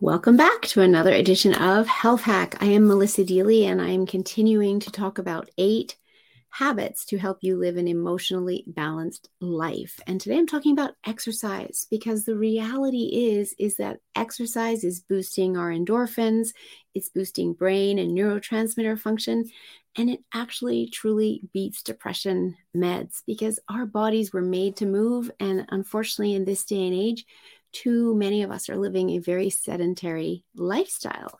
Welcome back to another edition of Health Hack. I am Melissa Deely, and I am continuing to talk about eight habits to help you live an emotionally balanced life. And today I'm talking about exercise because the reality is is that exercise is boosting our endorphins, it's boosting brain and neurotransmitter function, and it actually truly beats depression meds because our bodies were made to move and unfortunately in this day and age too many of us are living a very sedentary lifestyle.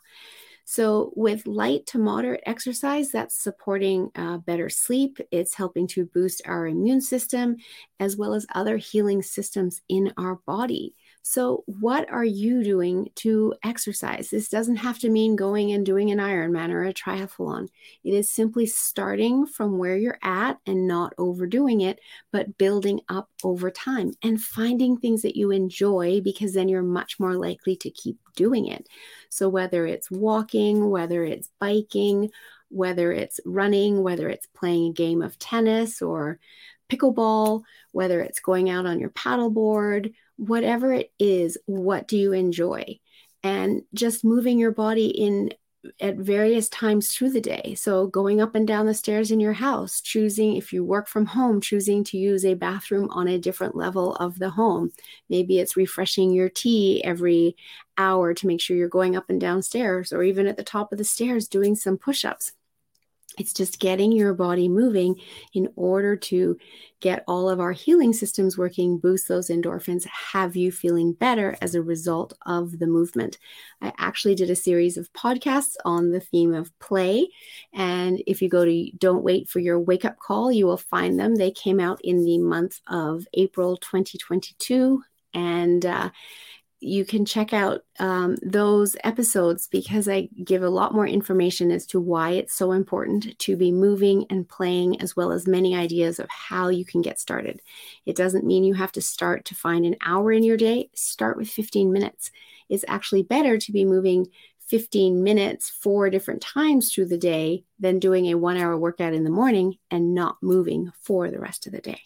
So, with light to moderate exercise, that's supporting uh, better sleep. It's helping to boost our immune system as well as other healing systems in our body. So, what are you doing to exercise? This doesn't have to mean going and doing an Ironman or a triathlon. It is simply starting from where you're at and not overdoing it, but building up over time and finding things that you enjoy because then you're much more likely to keep doing it. So, whether it's walking, whether it's biking, whether it's running, whether it's playing a game of tennis or pickleball, whether it's going out on your paddleboard, whatever it is, what do you enjoy? And just moving your body in at various times through the day. So, going up and down the stairs in your house, choosing if you work from home, choosing to use a bathroom on a different level of the home. Maybe it's refreshing your tea every hour to make sure you're going up and down stairs, or even at the top of the stairs doing some push ups. It's just getting your body moving in order to get all of our healing systems working, boost those endorphins, have you feeling better as a result of the movement. I actually did a series of podcasts on the theme of play. And if you go to Don't Wait for Your Wake Up Call, you will find them. They came out in the month of April 2022. And uh, you can check out um, those episodes because I give a lot more information as to why it's so important to be moving and playing, as well as many ideas of how you can get started. It doesn't mean you have to start to find an hour in your day, start with 15 minutes. It's actually better to be moving 15 minutes four different times through the day than doing a one hour workout in the morning and not moving for the rest of the day.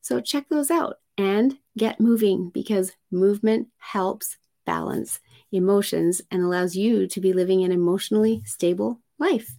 So check those out and get moving because movement helps balance emotions and allows you to be living an emotionally stable life.